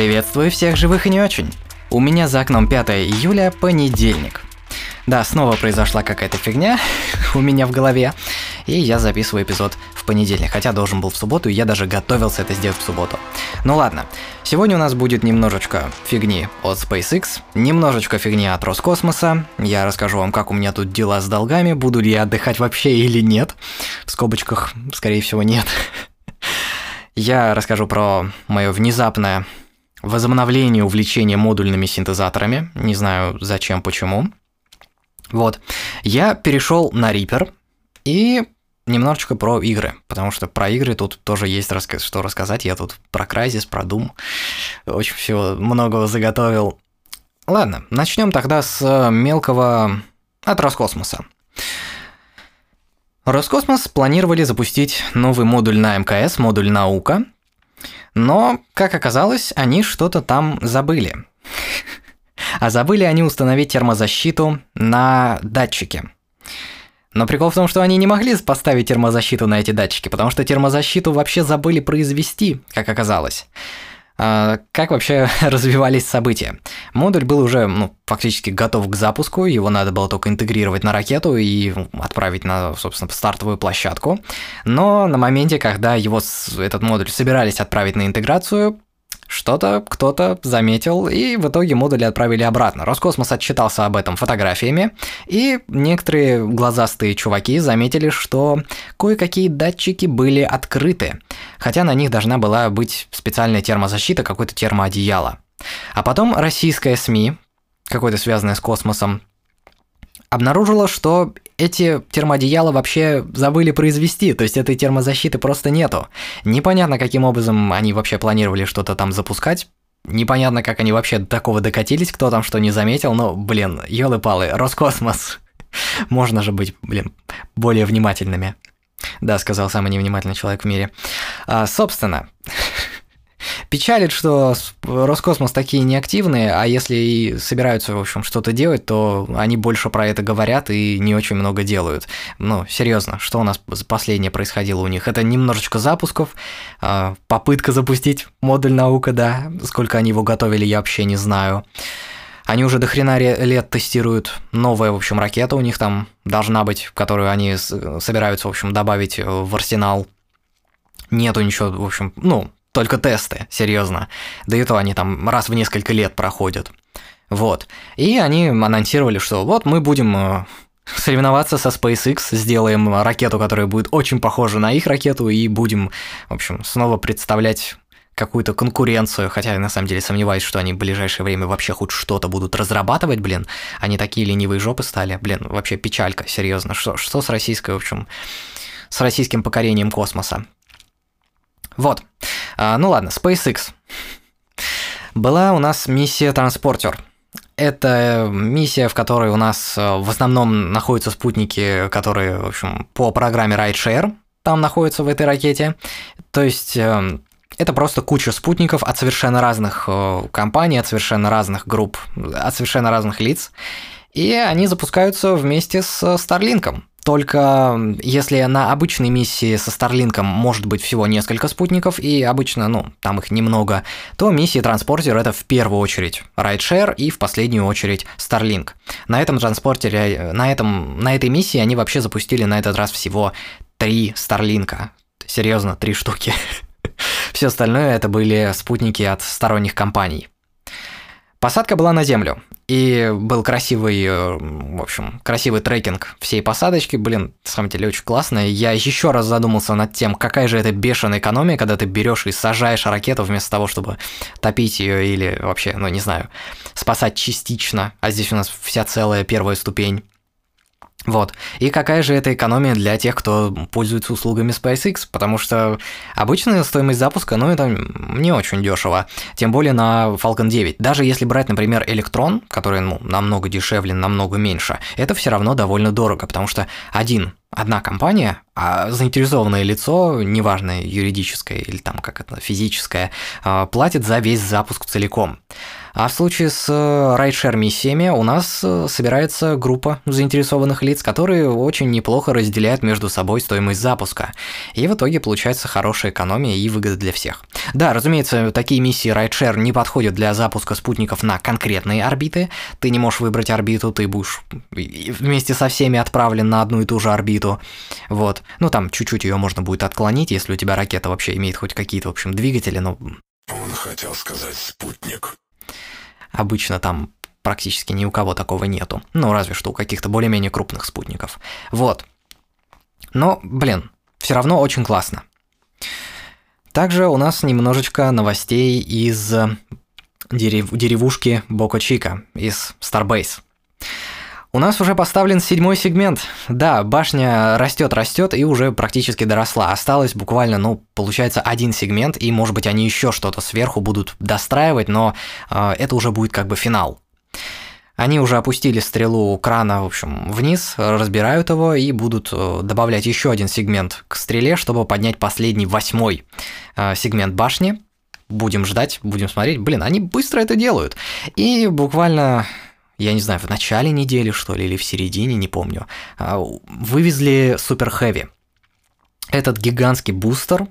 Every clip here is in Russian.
Приветствую всех живых и не очень. У меня за окном 5 июля, понедельник. Да, снова произошла какая-то фигня у меня в голове, и я записываю эпизод в понедельник, хотя должен был в субботу, и я даже готовился это сделать в субботу. Ну ладно, сегодня у нас будет немножечко фигни от SpaceX, немножечко фигни от Роскосмоса, я расскажу вам, как у меня тут дела с долгами, буду ли я отдыхать вообще или нет, в скобочках, скорее всего, нет. Я расскажу про мое внезапное возобновление увлечения модульными синтезаторами. Не знаю зачем, почему. Вот. Я перешел на Reaper и немножечко про игры, потому что про игры тут тоже есть раска- что рассказать. Я тут про Crysis, про Doom, очень всего многого заготовил. Ладно, начнем тогда с мелкого от Роскосмоса. Роскосмос планировали запустить новый модуль на МКС, модуль «Наука», но, как оказалось, они что-то там забыли. А забыли они установить термозащиту на датчике. Но прикол в том, что они не могли поставить термозащиту на эти датчики, потому что термозащиту вообще забыли произвести, как оказалось. А, как вообще развивались события? Модуль был уже ну, фактически готов к запуску, его надо было только интегрировать на ракету и отправить на, собственно, стартовую площадку. Но на моменте, когда его, этот модуль собирались отправить на интеграцию, что-то кто-то заметил, и в итоге модули отправили обратно. Роскосмос отчитался об этом фотографиями, и некоторые глазастые чуваки заметили, что кое-какие датчики были открыты, хотя на них должна была быть специальная термозащита, какое-то термоодеяло. А потом российская СМИ, какое-то связанное с космосом, обнаружила, что эти термоодеяла вообще забыли произвести, то есть этой термозащиты просто нету. Непонятно, каким образом они вообще планировали что-то там запускать, Непонятно, как они вообще до такого докатились, кто там что не заметил, но, блин, елы-палы, Роскосмос. Можно же быть, блин, более внимательными. Да, сказал самый невнимательный человек в мире. А, собственно, Печалит, что Роскосмос такие неактивные, а если и собираются, в общем, что-то делать, то они больше про это говорят и не очень много делают. Ну, серьезно, что у нас последнее происходило у них? Это немножечко запусков, а, попытка запустить модуль наука, да, сколько они его готовили, я вообще не знаю. Они уже до хрена лет тестируют новая, в общем, ракета у них там должна быть, которую они собираются, в общем, добавить в арсенал. Нету ничего, в общем, ну, только тесты, серьезно. Да и то они там раз в несколько лет проходят. Вот. И они анонсировали, что вот мы будем э, соревноваться со SpaceX, сделаем ракету, которая будет очень похожа на их ракету, и будем, в общем, снова представлять какую-то конкуренцию, хотя я на самом деле сомневаюсь, что они в ближайшее время вообще хоть что-то будут разрабатывать, блин. Они такие ленивые жопы стали, блин, вообще печалька, серьезно. Что, что с российской, в общем, с российским покорением космоса? Вот. А, ну ладно, SpaceX. Была у нас миссия «Транспортер». Это миссия, в которой у нас э, в основном находятся спутники, которые, в общем, по программе RideShare там находятся в этой ракете. То есть э, это просто куча спутников от совершенно разных э, компаний, от совершенно разных групп, от совершенно разных лиц. И они запускаются вместе с Starlink. Только если на обычной миссии со Старлинком может быть всего несколько спутников, и обычно, ну, там их немного, то миссии транспортер это в первую очередь RideShare и в последнюю очередь Starlink. На этом транспортере, на, этом, на этой миссии они вообще запустили на этот раз всего три Старлинка. Серьезно, три штуки. Все остальное это были спутники от сторонних компаний. Посадка была на землю, и был красивый, э, в общем, красивый трекинг всей посадочки, блин, на самом деле очень классно. Я еще раз задумался над тем, какая же это бешеная экономия, когда ты берешь и сажаешь ракету вместо того, чтобы топить ее или вообще, ну не знаю, спасать частично, а здесь у нас вся целая первая ступень. Вот. И какая же это экономия для тех, кто пользуется услугами SpaceX? Потому что обычная стоимость запуска, ну, это не очень дешево. Тем более на Falcon 9. Даже если брать, например, Electron, который ну, намного дешевле, намного меньше, это все равно довольно дорого, потому что один одна компания, а заинтересованное лицо, неважно юридическое или там как это физическое, а, платит за весь запуск целиком. А в случае с райдшер миссиями у нас э, собирается группа заинтересованных лиц, которые очень неплохо разделяют между собой стоимость запуска. И в итоге получается хорошая экономия и выгода для всех. Да, разумеется, такие миссии райдшер не подходят для запуска спутников на конкретные орбиты. Ты не можешь выбрать орбиту, ты будешь вместе со всеми отправлен на одну и ту же орбиту. Вот. Ну там чуть-чуть ее можно будет отклонить, если у тебя ракета вообще имеет хоть какие-то, в общем, двигатели, но... Он хотел сказать спутник. Обычно там практически ни у кого такого нету. Ну, разве что у каких-то более-менее крупных спутников. Вот. Но, блин, все равно очень классно. Также у нас немножечко новостей из дерев... деревушки Боко-Чика, из Starbase. У нас уже поставлен седьмой сегмент. Да, башня растет, растет и уже практически доросла. Осталось буквально, ну, получается, один сегмент, и, может быть, они еще что-то сверху будут достраивать, но э, это уже будет как бы финал. Они уже опустили стрелу крана, в общем, вниз, разбирают его и будут э, добавлять еще один сегмент к стреле, чтобы поднять последний восьмой э, сегмент башни. Будем ждать, будем смотреть. Блин, они быстро это делают. И буквально я не знаю, в начале недели, что ли, или в середине, не помню, а, вывезли Super Heavy. Этот гигантский бустер,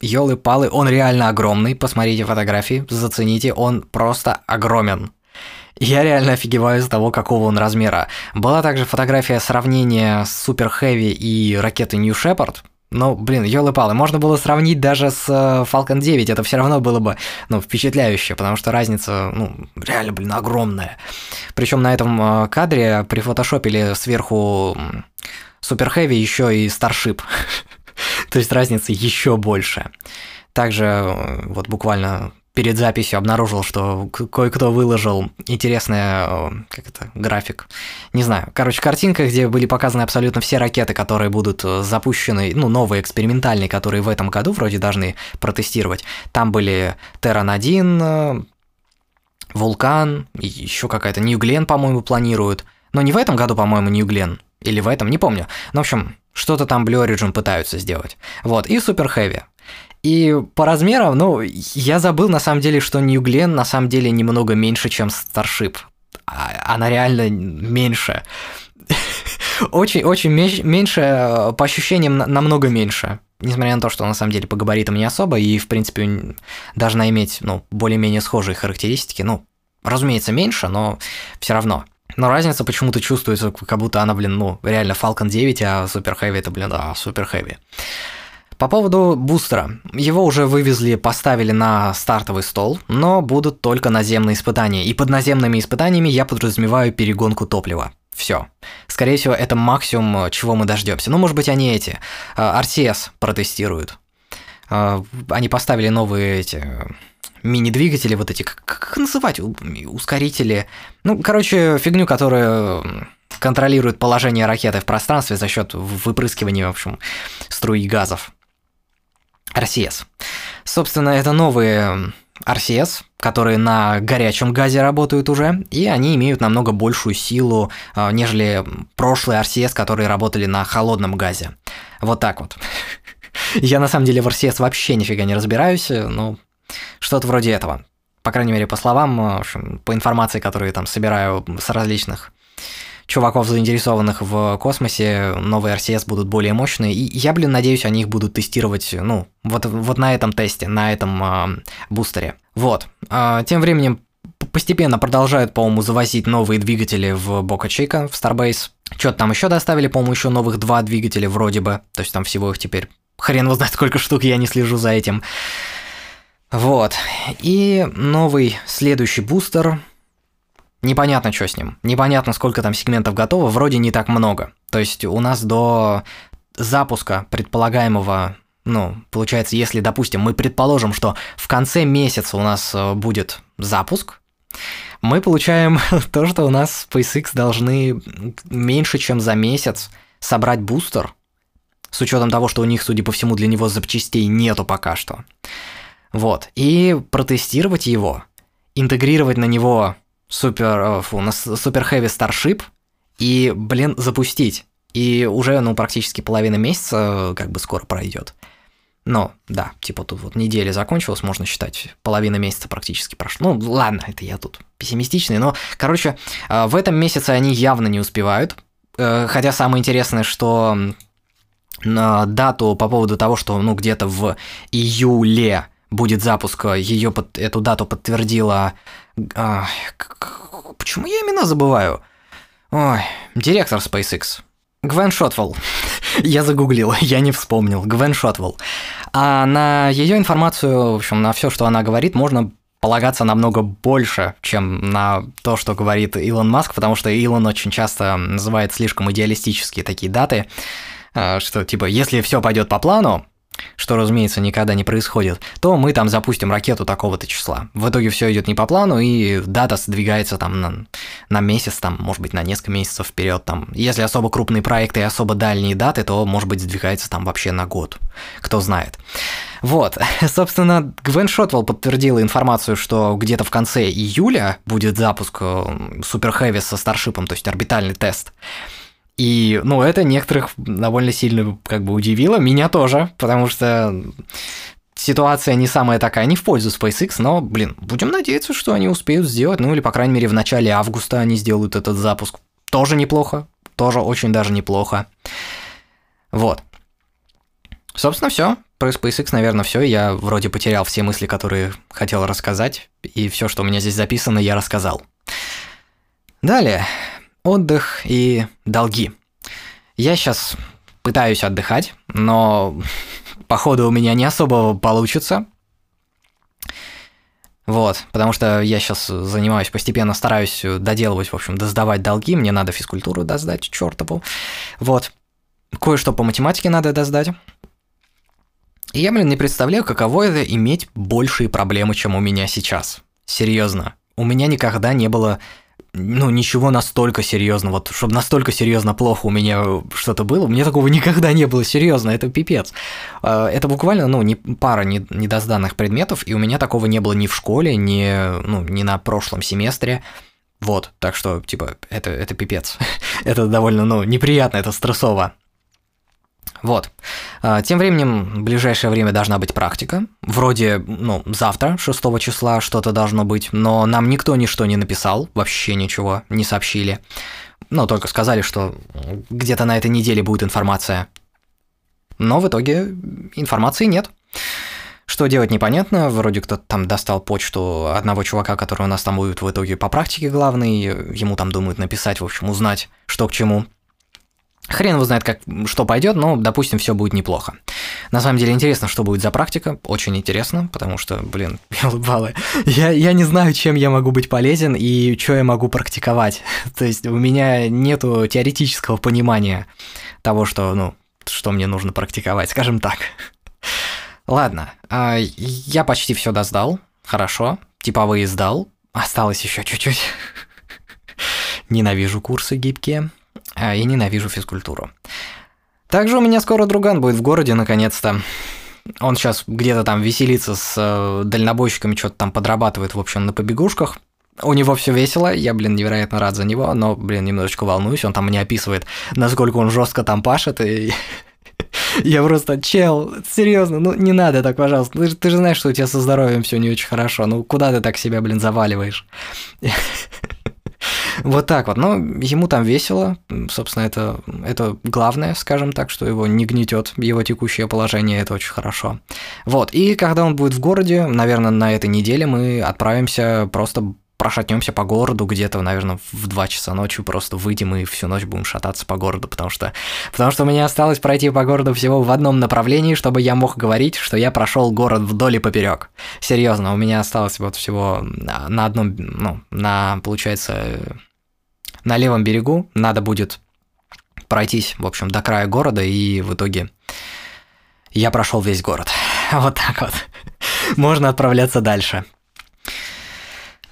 елы-палы, он реально огромный, посмотрите фотографии, зацените, он просто огромен. Я реально офигеваю с того, какого он размера. Была также фотография сравнения с Super Heavy и ракеты New Shepard, ну, блин, елы-палы, можно было сравнить даже с э, Falcon 9, это все равно было бы, ну, впечатляюще, потому что разница, ну, реально, блин, огромная. Причем на этом э, кадре прифотошопили сверху Super Heavy еще и Starship. То есть разница еще больше. Также э, вот буквально перед записью обнаружил, что кое-кто выложил интересный, э, как это, график. Не знаю. Короче, картинка, где были показаны абсолютно все ракеты, которые будут э, запущены, ну, новые экспериментальные, которые в этом году вроде должны протестировать. Там были Терран-1, э, Вулкан, еще какая-то Ньюглен, по-моему, планируют. Но не в этом году, по-моему, Ньюглен. Или в этом, не помню. Но, в общем, что-то там Blue Origin пытаются сделать. Вот, и Super Heavy. И по размерам, ну, я забыл на самом деле, что New Glenn на самом деле немного меньше, чем. А, она реально меньше. Очень-очень меньше, по ощущениям, намного меньше. Несмотря на то, что на самом деле по габаритам не особо, и, в принципе, должна иметь, ну, более-менее схожие характеристики. Ну, разумеется, меньше, но все равно. Но разница почему-то чувствуется, как будто она, блин, ну, реально Falcon 9, а Super Heavy это, блин, да, Super Heavy. По поводу бустера. Его уже вывезли, поставили на стартовый стол, но будут только наземные испытания. И под наземными испытаниями я подразумеваю перегонку топлива. Все. Скорее всего, это максимум, чего мы дождемся. Ну, может быть, они эти. RCS протестируют. А, они поставили новые эти э, мини-двигатели, вот эти, как, как называть, ускорители. Ну, короче, фигню, которая контролирует положение ракеты в пространстве за счет выпрыскивания, в общем, струи газов. RCS. Собственно, это новые RCS, которые на горячем газе работают уже, и они имеют намного большую силу, а, нежели прошлые RCS, которые работали на холодном газе. Вот так вот. Я на самом деле в RCS вообще нифига не разбираюсь, но что-то вроде этого. По крайней мере, по словам, общем, по информации, которую я там собираю с различных чуваков, заинтересованных в космосе, новые RCS будут более мощные. И я, блин, надеюсь, они их будут тестировать, ну, вот, вот на этом тесте, на этом э, бустере. Вот. А, тем временем постепенно продолжают, по-моему, завозить новые двигатели в Бока Чика, в Starbase. Что-то там еще доставили, по-моему, еще новых два двигателя вроде бы. То есть там всего их теперь хрен его знает сколько штук, я не слежу за этим. Вот. И новый следующий бустер Непонятно, что с ним. Непонятно, сколько там сегментов готово, вроде не так много. То есть у нас до запуска предполагаемого, ну, получается, если, допустим, мы предположим, что в конце месяца у нас э, будет запуск, мы получаем то, что у нас SpaceX должны меньше, чем за месяц собрать бустер, с учетом того, что у них, судя по всему, для него запчастей нету пока что. Вот. И протестировать его, интегрировать на него супер, э, фу, на супер хэви Starship и, блин, запустить. И уже, ну, практически половина месяца э, как бы скоро пройдет. Ну, да, типа тут вот неделя закончилась, можно считать, половина месяца практически прошла. Ну, ладно, это я тут пессимистичный, но, короче, э, в этом месяце они явно не успевают. Хотя самое интересное, что дату по поводу того, что, ну, где-то в июле будет запуск, ее под, эту дату подтвердила... А, почему я имена забываю? Ой, директор SpaceX. Гвен Шотвелл. я загуглил, я не вспомнил. Гвен Шотвелл. А на ее информацию, в общем, на все, что она говорит, можно полагаться намного больше, чем на то, что говорит Илон Маск, потому что Илон очень часто называет слишком идеалистические такие даты, а, что типа, если все пойдет по плану, что, разумеется, никогда не происходит, то мы там запустим ракету такого-то числа. В итоге все идет не по плану, и дата сдвигается там на, на месяц, там, может быть, на несколько месяцев вперед. Там. Если особо крупные проекты и особо дальние даты, то, может быть, сдвигается там вообще на год. Кто знает. Вот, собственно, Гвен Шотвелл подтвердила информацию, что где-то в конце июля будет запуск Супер э, Хэви со Старшипом, то есть орбитальный тест. И, ну, это некоторых довольно сильно как бы удивило, меня тоже, потому что ситуация не самая такая, не в пользу SpaceX, но, блин, будем надеяться, что они успеют сделать, ну или, по крайней мере, в начале августа они сделают этот запуск. Тоже неплохо, тоже очень даже неплохо. Вот. Собственно, все. Про SpaceX, наверное, все. Я вроде потерял все мысли, которые хотел рассказать, и все, что у меня здесь записано, я рассказал. Далее отдых и долги. Я сейчас пытаюсь отдыхать, но походу у меня не особо получится. Вот, потому что я сейчас занимаюсь постепенно, стараюсь доделывать, в общем, доздавать долги, мне надо физкультуру доздать, чертову. Вот, кое-что по математике надо доздать. И я, блин, не представляю, каково это иметь большие проблемы, чем у меня сейчас. Серьезно. У меня никогда не было ну, ничего настолько серьезного, вот, чтобы настолько серьезно плохо у меня что-то было, мне такого никогда не было серьезно, это пипец. А, это буквально, ну, не пара недозданных предметов, и у меня такого не было ни в школе, ни, ну, ни на прошлом семестре. Вот, так что, типа, это, это пипец. это довольно, ну, неприятно, это стрессово. Вот. А, тем временем, в ближайшее время должна быть практика. Вроде, ну, завтра, 6 числа, что-то должно быть, но нам никто ничто не написал, вообще ничего не сообщили. Ну, только сказали, что где-то на этой неделе будет информация. Но в итоге информации нет. Что делать непонятно, вроде кто-то там достал почту одного чувака, который у нас там будет в итоге по практике главный, ему там думают написать, в общем, узнать, что к чему. Хрен его знает, как, что пойдет, но, допустим, все будет неплохо. На самом деле интересно, что будет за практика, очень интересно, потому что, блин, баллы. Я, я не знаю, чем я могу быть полезен и что я могу практиковать. То есть у меня нету теоретического понимания того, что, ну, что мне нужно практиковать, скажем так. Ладно, а, я почти все доздал, хорошо, типовые сдал, осталось еще чуть-чуть. Ненавижу курсы гибкие и ненавижу физкультуру. Также у меня скоро друган будет в городе, наконец-то. Он сейчас где-то там веселится с э, дальнобойщиками, что-то там подрабатывает, в общем, на побегушках. У него все весело, я, блин, невероятно рад за него, но, блин, немножечко волнуюсь, он там мне описывает, насколько он жестко там пашет, и я просто, чел, серьезно, ну не надо так, пожалуйста, ты, ты же знаешь, что у тебя со здоровьем все не очень хорошо, ну куда ты так себя, блин, заваливаешь? Вот так вот. Но ему там весело. Собственно, это, это главное, скажем так, что его не гнетет его текущее положение. Это очень хорошо. Вот. И когда он будет в городе, наверное, на этой неделе мы отправимся просто прошатнемся по городу где-то, наверное, в 2 часа ночи просто выйдем и всю ночь будем шататься по городу, потому что, потому что мне осталось пройти по городу всего в одном направлении, чтобы я мог говорить, что я прошел город вдоль и поперек. Серьезно, у меня осталось вот всего на одном, ну, на, получается, на левом берегу надо будет пройтись, в общем, до края города, и в итоге я прошел весь город. Вот так вот. Можно отправляться дальше.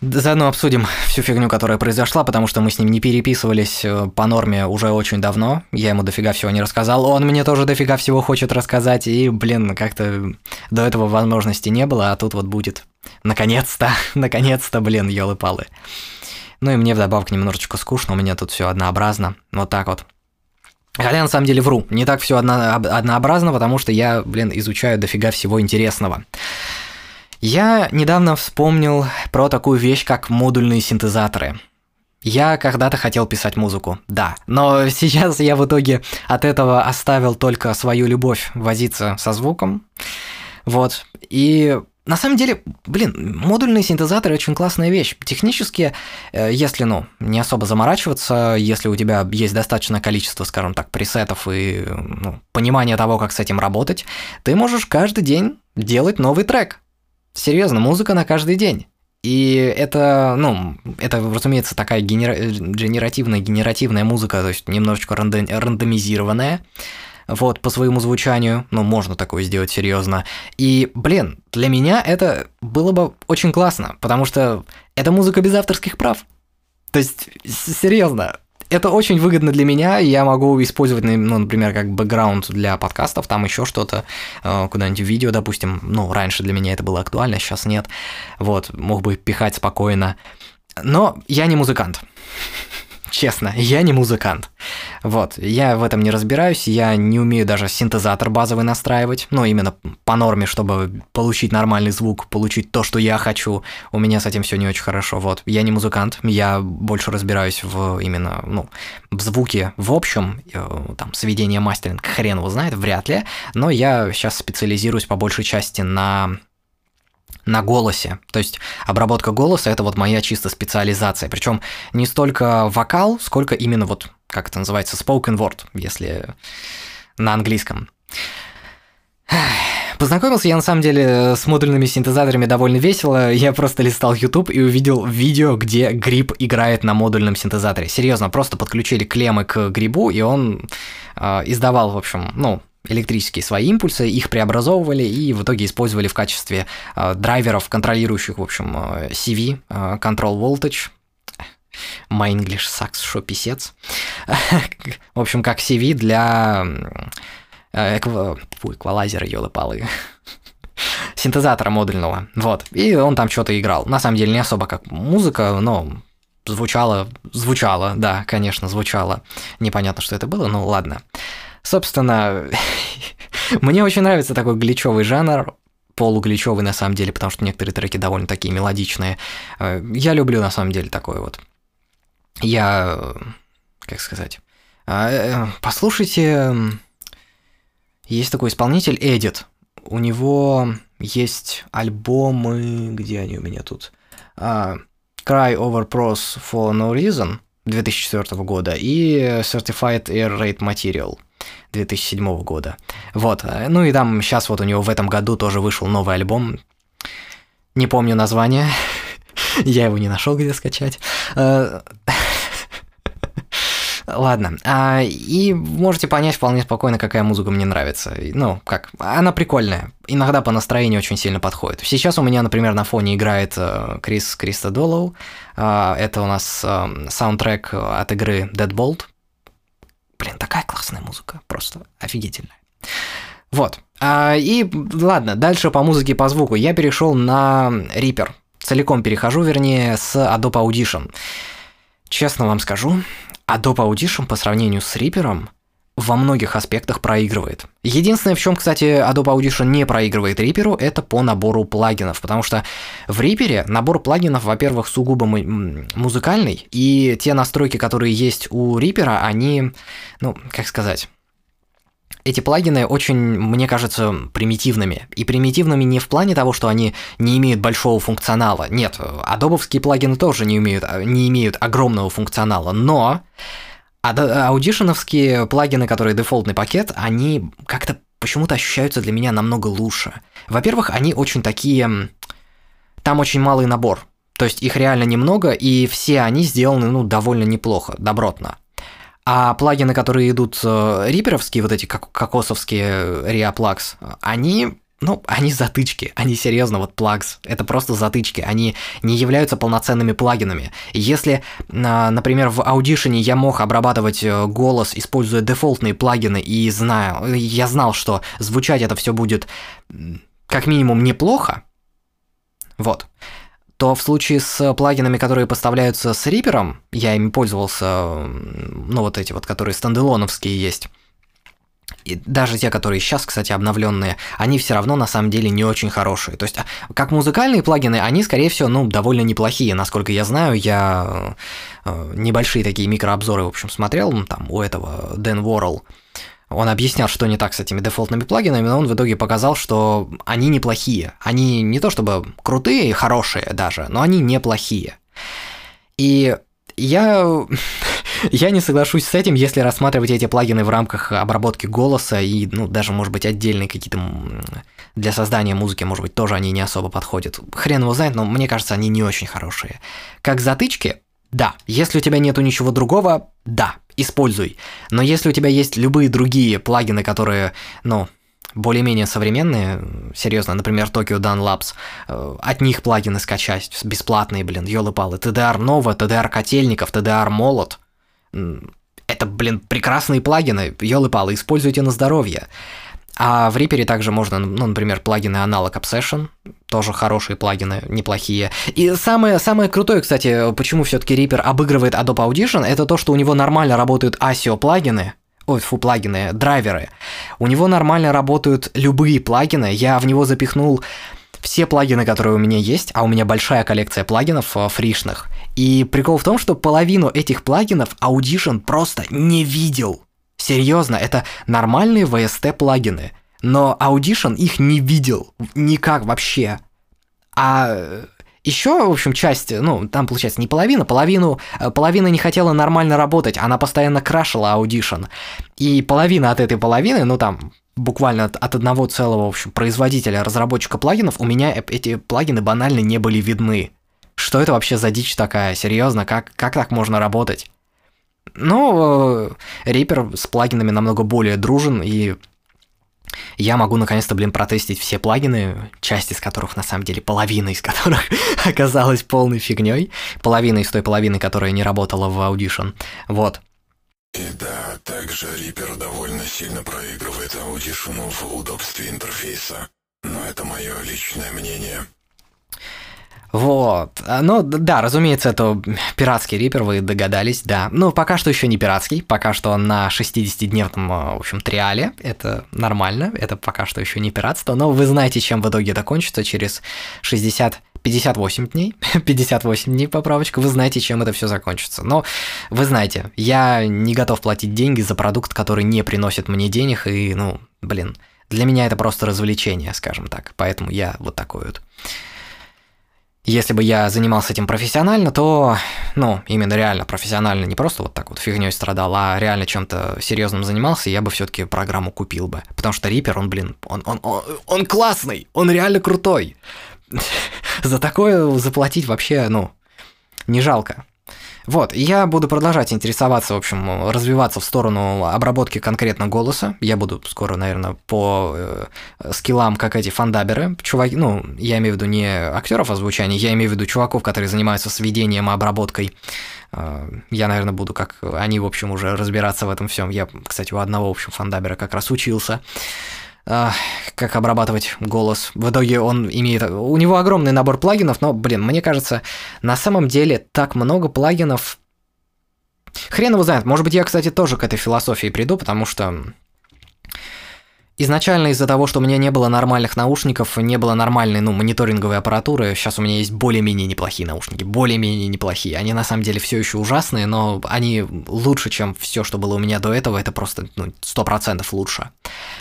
Заодно обсудим всю фигню, которая произошла, потому что мы с ним не переписывались э, по норме уже очень давно. Я ему дофига всего не рассказал, он мне тоже дофига всего хочет рассказать, и, блин, как-то до этого возможности не было, а тут вот будет. Наконец-то, наконец-то, блин, елы-палы. Ну и мне вдобавок немножечко скучно, у меня тут все однообразно, вот так вот. Хотя на самом деле вру, не так все одно, однообразно, потому что я, блин, изучаю дофига всего интересного. Я недавно вспомнил про такую вещь, как модульные синтезаторы. Я когда-то хотел писать музыку, да, но сейчас я в итоге от этого оставил только свою любовь возиться со звуком. Вот, и на самом деле, блин, модульные синтезаторы очень классная вещь. Технически, э, если, ну, не особо заморачиваться, если у тебя есть достаточное количество, скажем так, пресетов и ну, понимание того, как с этим работать, ты можешь каждый день делать новый трек. Серьезно, музыка на каждый день. И это, ну, это, разумеется, такая генера... генеративная, генеративная музыка, то есть немножечко рандом... рандомизированная вот, по своему звучанию, ну, можно такое сделать серьезно. И, блин, для меня это было бы очень классно, потому что это музыка без авторских прав. То есть, серьезно, это очень выгодно для меня, я могу использовать, ну, например, как бэкграунд для подкастов, там еще что-то, э, куда-нибудь видео, допустим, ну, раньше для меня это было актуально, сейчас нет, вот, мог бы пихать спокойно, но я не музыкант. Честно, я не музыкант. Вот, я в этом не разбираюсь, я не умею даже синтезатор базовый настраивать, ну, именно по норме, чтобы получить нормальный звук, получить то, что я хочу. У меня с этим все не очень хорошо, вот. Я не музыкант, я больше разбираюсь в именно, ну, в звуке в общем, э, там, сведение мастеринг, хрен его знает, вряд ли, но я сейчас специализируюсь по большей части на на голосе. То есть обработка голоса это вот моя чисто специализация. Причем не столько вокал, сколько именно вот, как это называется, spoken word, если на английском. Познакомился я на самом деле с модульными синтезаторами довольно весело. Я просто листал YouTube и увидел видео, где гриб играет на модульном синтезаторе. Серьезно, просто подключили клеммы к грибу, и он э, издавал, в общем, ну, электрические свои импульсы, их преобразовывали и в итоге использовали в качестве э, драйверов, контролирующих, в общем, э, CV, э, Control Voltage, My English sucks, шо писец. в общем, как CV для э, экв... Фу, эквалайзера, ёлы-палы. синтезатора модульного. Вот. И он там что-то играл. На самом деле не особо как музыка, но звучало, звучало, да, конечно, звучало. Непонятно, что это было, но ладно. Собственно, мне очень нравится такой гличевый жанр, полугличевый на самом деле, потому что некоторые треки довольно такие мелодичные. Э, я люблю на самом деле такое вот. Я, как сказать, э, послушайте, есть такой исполнитель Edit. У него есть альбомы, где они у меня тут? А, Cry Over Pros for No Reason 2004 года и Certified Air Raid Material – 2007 года. Вот. Ну и там сейчас вот у него в этом году тоже вышел новый альбом. Не помню название. Я его не нашел, где скачать. Э, ладно. А, и можете понять вполне спокойно, какая музыка мне нравится. Ну, как, она прикольная. Иногда по настроению очень сильно подходит. Сейчас у меня, например, на фоне играет э, Крис Кристодолоу. А, это у нас э, саундтрек от игры Deadbolt. Блин, такая классная музыка, просто офигительная. Вот. А, и ладно, дальше по музыке, по звуку. Я перешел на Reaper. Целиком перехожу, вернее, с Adobe Audition. Честно вам скажу, Adobe Audition по сравнению с Reaper во многих аспектах проигрывает. Единственное, в чем, кстати, Adobe Audition не проигрывает Reaper, это по набору плагинов, потому что в Reaper набор плагинов, во-первых, сугубо музыкальный, и те настройки, которые есть у Reaper, они, ну, как сказать, эти плагины очень, мне кажется, примитивными. И примитивными не в плане того, что они не имеют большого функционала. Нет, адобовские плагины тоже не, имеют, не имеют огромного функционала, но а аудишеновские плагины, которые дефолтный пакет, они как-то почему-то ощущаются для меня намного лучше. Во-первых, они очень такие... Там очень малый набор. То есть их реально немного, и все они сделаны, ну, довольно неплохо, добротно. А плагины, которые идут э, риперовские, вот эти как кокосовские Reaplugs, они ну, они затычки, они серьезно, вот плагс, это просто затычки, они не являются полноценными плагинами. Если, а, например, в Audition я мог обрабатывать э, голос, используя дефолтные плагины, и знаю, я знал, что звучать это все будет как минимум неплохо, вот, то в случае с плагинами, которые поставляются с Reaper, я ими пользовался, ну вот эти вот, которые стендалоновские есть, и даже те, которые сейчас, кстати, обновленные, они все равно на самом деле не очень хорошие. То есть, а, как музыкальные плагины, они, скорее всего, ну, довольно неплохие. Насколько я знаю, я э, небольшие такие микрообзоры, в общем, смотрел, там, у этого Дэн Уоррелл. Он объяснял, что не так с этими дефолтными плагинами, но он в итоге показал, что они неплохие. Они не то чтобы крутые, хорошие даже, но они неплохие. И я Я не соглашусь с этим, если рассматривать эти плагины в рамках обработки голоса и, ну, даже, может быть, отдельные какие-то для создания музыки, может быть, тоже они не особо подходят. Хрен его знает, но мне кажется, они не очень хорошие. Как затычки, да. Если у тебя нету ничего другого, да, используй. Но если у тебя есть любые другие плагины, которые, ну, более-менее современные, серьезно, например, Tokyo Dun Labs, э, от них плагины скачать, бесплатные, блин, ёлы-палы, TDR Nova, TDR Котельников, TDR Молот, это, блин, прекрасные плагины, елы-палы, используйте на здоровье. А в Reaper также можно, ну, например, плагины Analog Obsession, тоже хорошие плагины, неплохие. И самое, самое крутое, кстати, почему все таки Reaper обыгрывает Adobe Audition, это то, что у него нормально работают ASIO плагины, ой, фу, плагины, драйверы. У него нормально работают любые плагины, я в него запихнул все плагины, которые у меня есть, а у меня большая коллекция плагинов э, фришных. И прикол в том, что половину этих плагинов Audition просто не видел. Серьезно, это нормальные VST плагины, но Audition их не видел никак вообще. А еще, в общем, часть, ну, там получается не половина, половину, э, половина не хотела нормально работать, она постоянно крашила Audition. И половина от этой половины, ну, там, буквально от, от одного целого, в общем, производителя, разработчика плагинов, у меня эти плагины банально не были видны. Что это вообще за дичь такая? Серьезно, как, как так можно работать? Ну, Reaper с плагинами намного более дружен, и я могу наконец-то, блин, протестить все плагины, часть из которых, на самом деле, половина из которых оказалась полной фигней, половина из той половины, которая не работала в Audition. Вот. И да, также Reaper довольно сильно проигрывает Audition в удобстве интерфейса. Но это мое личное мнение. Вот. А, ну, да, разумеется, это пиратский рипер, вы догадались, да. Ну, пока что еще не пиратский, пока что он на 60-дневном, а, в общем, триале. Это нормально, это пока что еще не пиратство, но вы знаете, чем в итоге это кончится через 60 58 дней, 58 дней поправочка, вы знаете, чем это все закончится. Но вы знаете, я не готов платить деньги за продукт, который не приносит мне денег, и, ну, блин, для меня это просто развлечение, скажем так. Поэтому я вот такой вот. Если бы я занимался этим профессионально, то, ну, именно реально профессионально, не просто вот так вот фигней страдал, а реально чем-то серьезным занимался, я бы все-таки программу купил бы. Потому что Reaper, он, блин, он, он, он, он классный, он реально крутой. За такое заплатить вообще, ну, не жалко. Вот, я буду продолжать интересоваться, в общем, развиваться в сторону обработки конкретно голоса. Я буду скоро, наверное, по э, скиллам, как эти фандаберы. Чуваки, ну, я имею в виду не актеров озвучания, я имею в виду чуваков, которые занимаются сведением и обработкой. Э, я, наверное, буду, как они, в общем, уже разбираться в этом всем. Я, кстати, у одного, в общем, фандабера как раз учился как обрабатывать голос. В итоге он имеет... У него огромный набор плагинов, но, блин, мне кажется, на самом деле так много плагинов... Хрен его знает. Может быть, я, кстати, тоже к этой философии приду, потому что Изначально из-за того, что у меня не было нормальных наушников, не было нормальной, ну, мониторинговой аппаратуры, сейчас у меня есть более-менее неплохие наушники, более-менее неплохие. Они на самом деле все еще ужасные, но они лучше, чем все, что было у меня до этого, это просто ну, 100% лучше.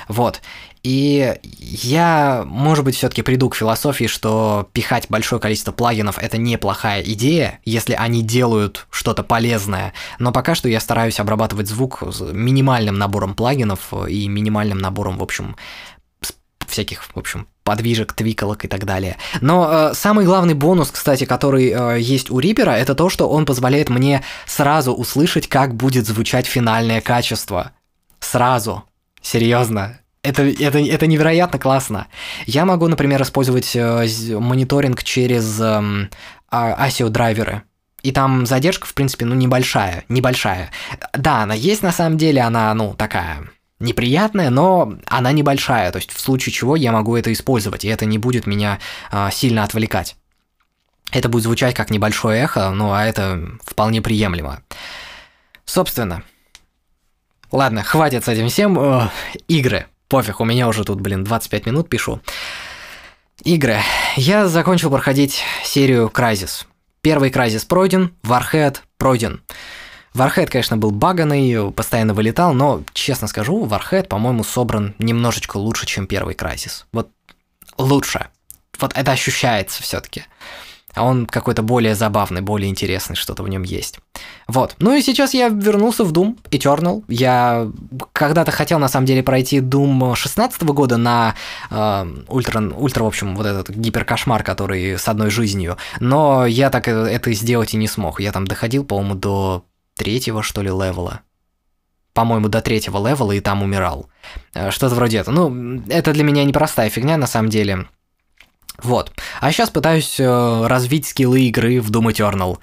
Вот. И я, может быть, все-таки приду к философии, что пихать большое количество плагинов это неплохая идея, если они делают что-то полезное. Но пока что я стараюсь обрабатывать звук минимальным набором плагинов и минимальным набором, в общем, всяких, в общем, подвижек, твиколок и так далее. Но э, самый главный бонус, кстати, который э, есть у Рипера, это то, что он позволяет мне сразу услышать, как будет звучать финальное качество. Сразу. Серьезно. Это, это, это невероятно классно. Я могу, например, использовать э, мониторинг через э, ASIO-драйверы. И там задержка, в принципе, ну, небольшая, небольшая. Да, она есть на самом деле, она, ну, такая неприятная, но она небольшая, то есть в случае чего я могу это использовать, и это не будет меня э, сильно отвлекать. это будет звучать как небольшое эхо, ну а это вполне приемлемо. Собственно, ладно, хватит с этим всем. О, игры. Пофиг, у меня уже тут, блин, 25 минут пишу. Игры. Я закончил проходить серию Crysis. Первый Crysis пройден, Warhead пройден. Warhead, конечно, был баганный, постоянно вылетал, но, честно скажу, Warhead, по-моему, собран немножечко лучше, чем первый Crysis. Вот лучше. Вот это ощущается все таки а он какой-то более забавный, более интересный, что-то в нем есть. Вот. Ну и сейчас я вернулся в Doom Eternal. Я когда-то хотел, на самом деле, пройти Doom 16 года на э, ультра, ультра, в общем, вот этот гиперкошмар, который с одной жизнью. Но я так это сделать и не смог. Я там доходил, по-моему, до третьего, что ли, левела. По-моему, до третьего левела и там умирал. Э, что-то вроде этого. Ну, это для меня непростая фигня, на самом деле. Вот. А сейчас пытаюсь э, развить скиллы игры в Doom Eternal.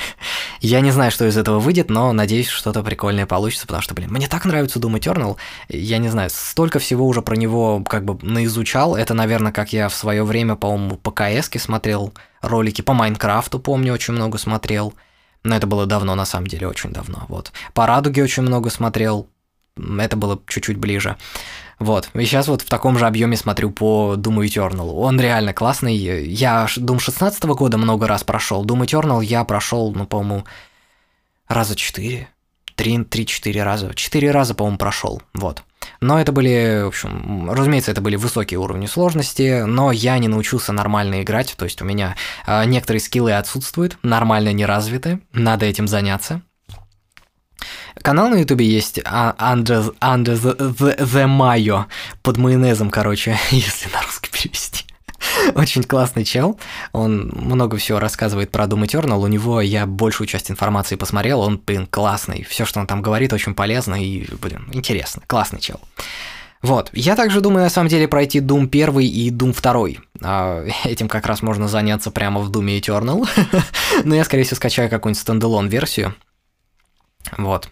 Я не знаю, что из этого выйдет, но надеюсь, что-то прикольное получится, потому что, блин, мне так нравится Doom Eternal. Я не знаю, столько всего уже про него как бы наизучал. Это, наверное, как я в свое время, по-моему, по КС смотрел ролики, по Майнкрафту, помню, очень много смотрел. Но это было давно, на самом деле, очень давно. Вот. По Радуге очень много смотрел. Это было чуть-чуть ближе. Вот. И сейчас вот в таком же объеме смотрю по Doom Eternal. Он реально классный. Я Doom 16 года много раз прошел. Doom Eternal я прошел, ну, по-моему, раза четыре. Три-четыре раза. Четыре раза, по-моему, прошел. Вот. Но это были, в общем, разумеется, это были высокие уровни сложности, но я не научился нормально играть, то есть у меня э, некоторые скиллы отсутствуют, нормально не развиты, надо этим заняться. Канал на ютубе есть а, Under, Under the, Mayo под майонезом, короче, если на русский перевести. Очень классный чел, он много всего рассказывает про Doom Eternal, у него я большую часть информации посмотрел, он, блин, классный, все, что он там говорит, очень полезно и, блин, интересно, классный чел. Вот, я также думаю, на самом деле, пройти Doom 1 и Doom 2. А, этим как раз можно заняться прямо в Doom Eternal, но я, скорее всего, скачаю какую-нибудь стендалон версию, вот.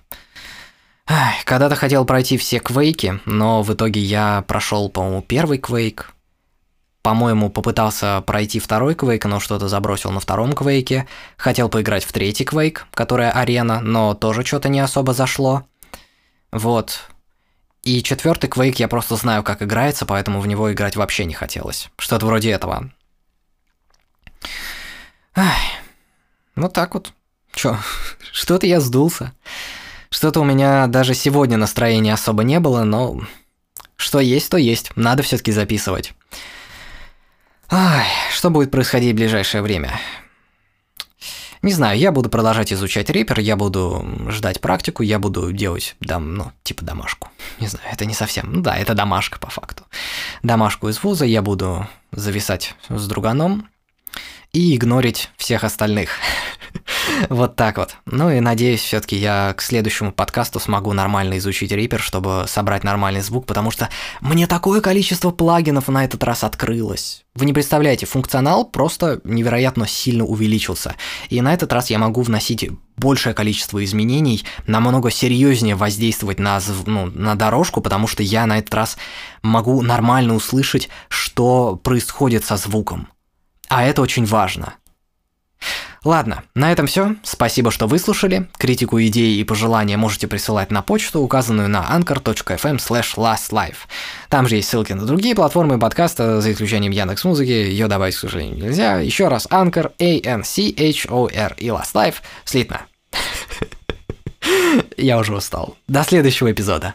Когда-то хотел пройти все квейки, но в итоге я прошел, по-моему, первый квейк. По-моему, попытался пройти второй квейк, но что-то забросил на втором квейке. Хотел поиграть в третий квейк, которая арена, но тоже что-то не особо зашло. Вот. И четвертый квейк я просто знаю, как играется, поэтому в него играть вообще не хотелось. Что-то вроде этого. Ай. Вот так вот. Чё, что-то я сдулся. Что-то у меня даже сегодня настроения особо не было, но что есть, то есть. Надо все таки записывать. Ай, что будет происходить в ближайшее время? Не знаю, я буду продолжать изучать Reaper, я буду ждать практику, я буду делать, дам, ну, типа домашку. Не знаю, это не совсем, ну да, это домашка по факту. Домашку из вуза я буду зависать с друганом и игнорить всех остальных. Вот так вот. Ну и надеюсь, все-таки я к следующему подкасту смогу нормально изучить Reaper, чтобы собрать нормальный звук, потому что мне такое количество плагинов на этот раз открылось. Вы не представляете, функционал просто невероятно сильно увеличился. И на этот раз я могу вносить большее количество изменений, намного серьезнее воздействовать на, ну, на дорожку, потому что я на этот раз могу нормально услышать, что происходит со звуком. А это очень важно. Ладно, на этом все. Спасибо, что выслушали. Критику, идеи и пожелания можете присылать на почту, указанную на anchor.fm lastlife. Там же есть ссылки на другие платформы подкаста, за исключением Яндекс Музыки. Ее добавить, к сожалению, нельзя. Еще раз, Anchor, A-N-C-H-O-R и Last Life. Слитно. Я уже устал. До следующего эпизода.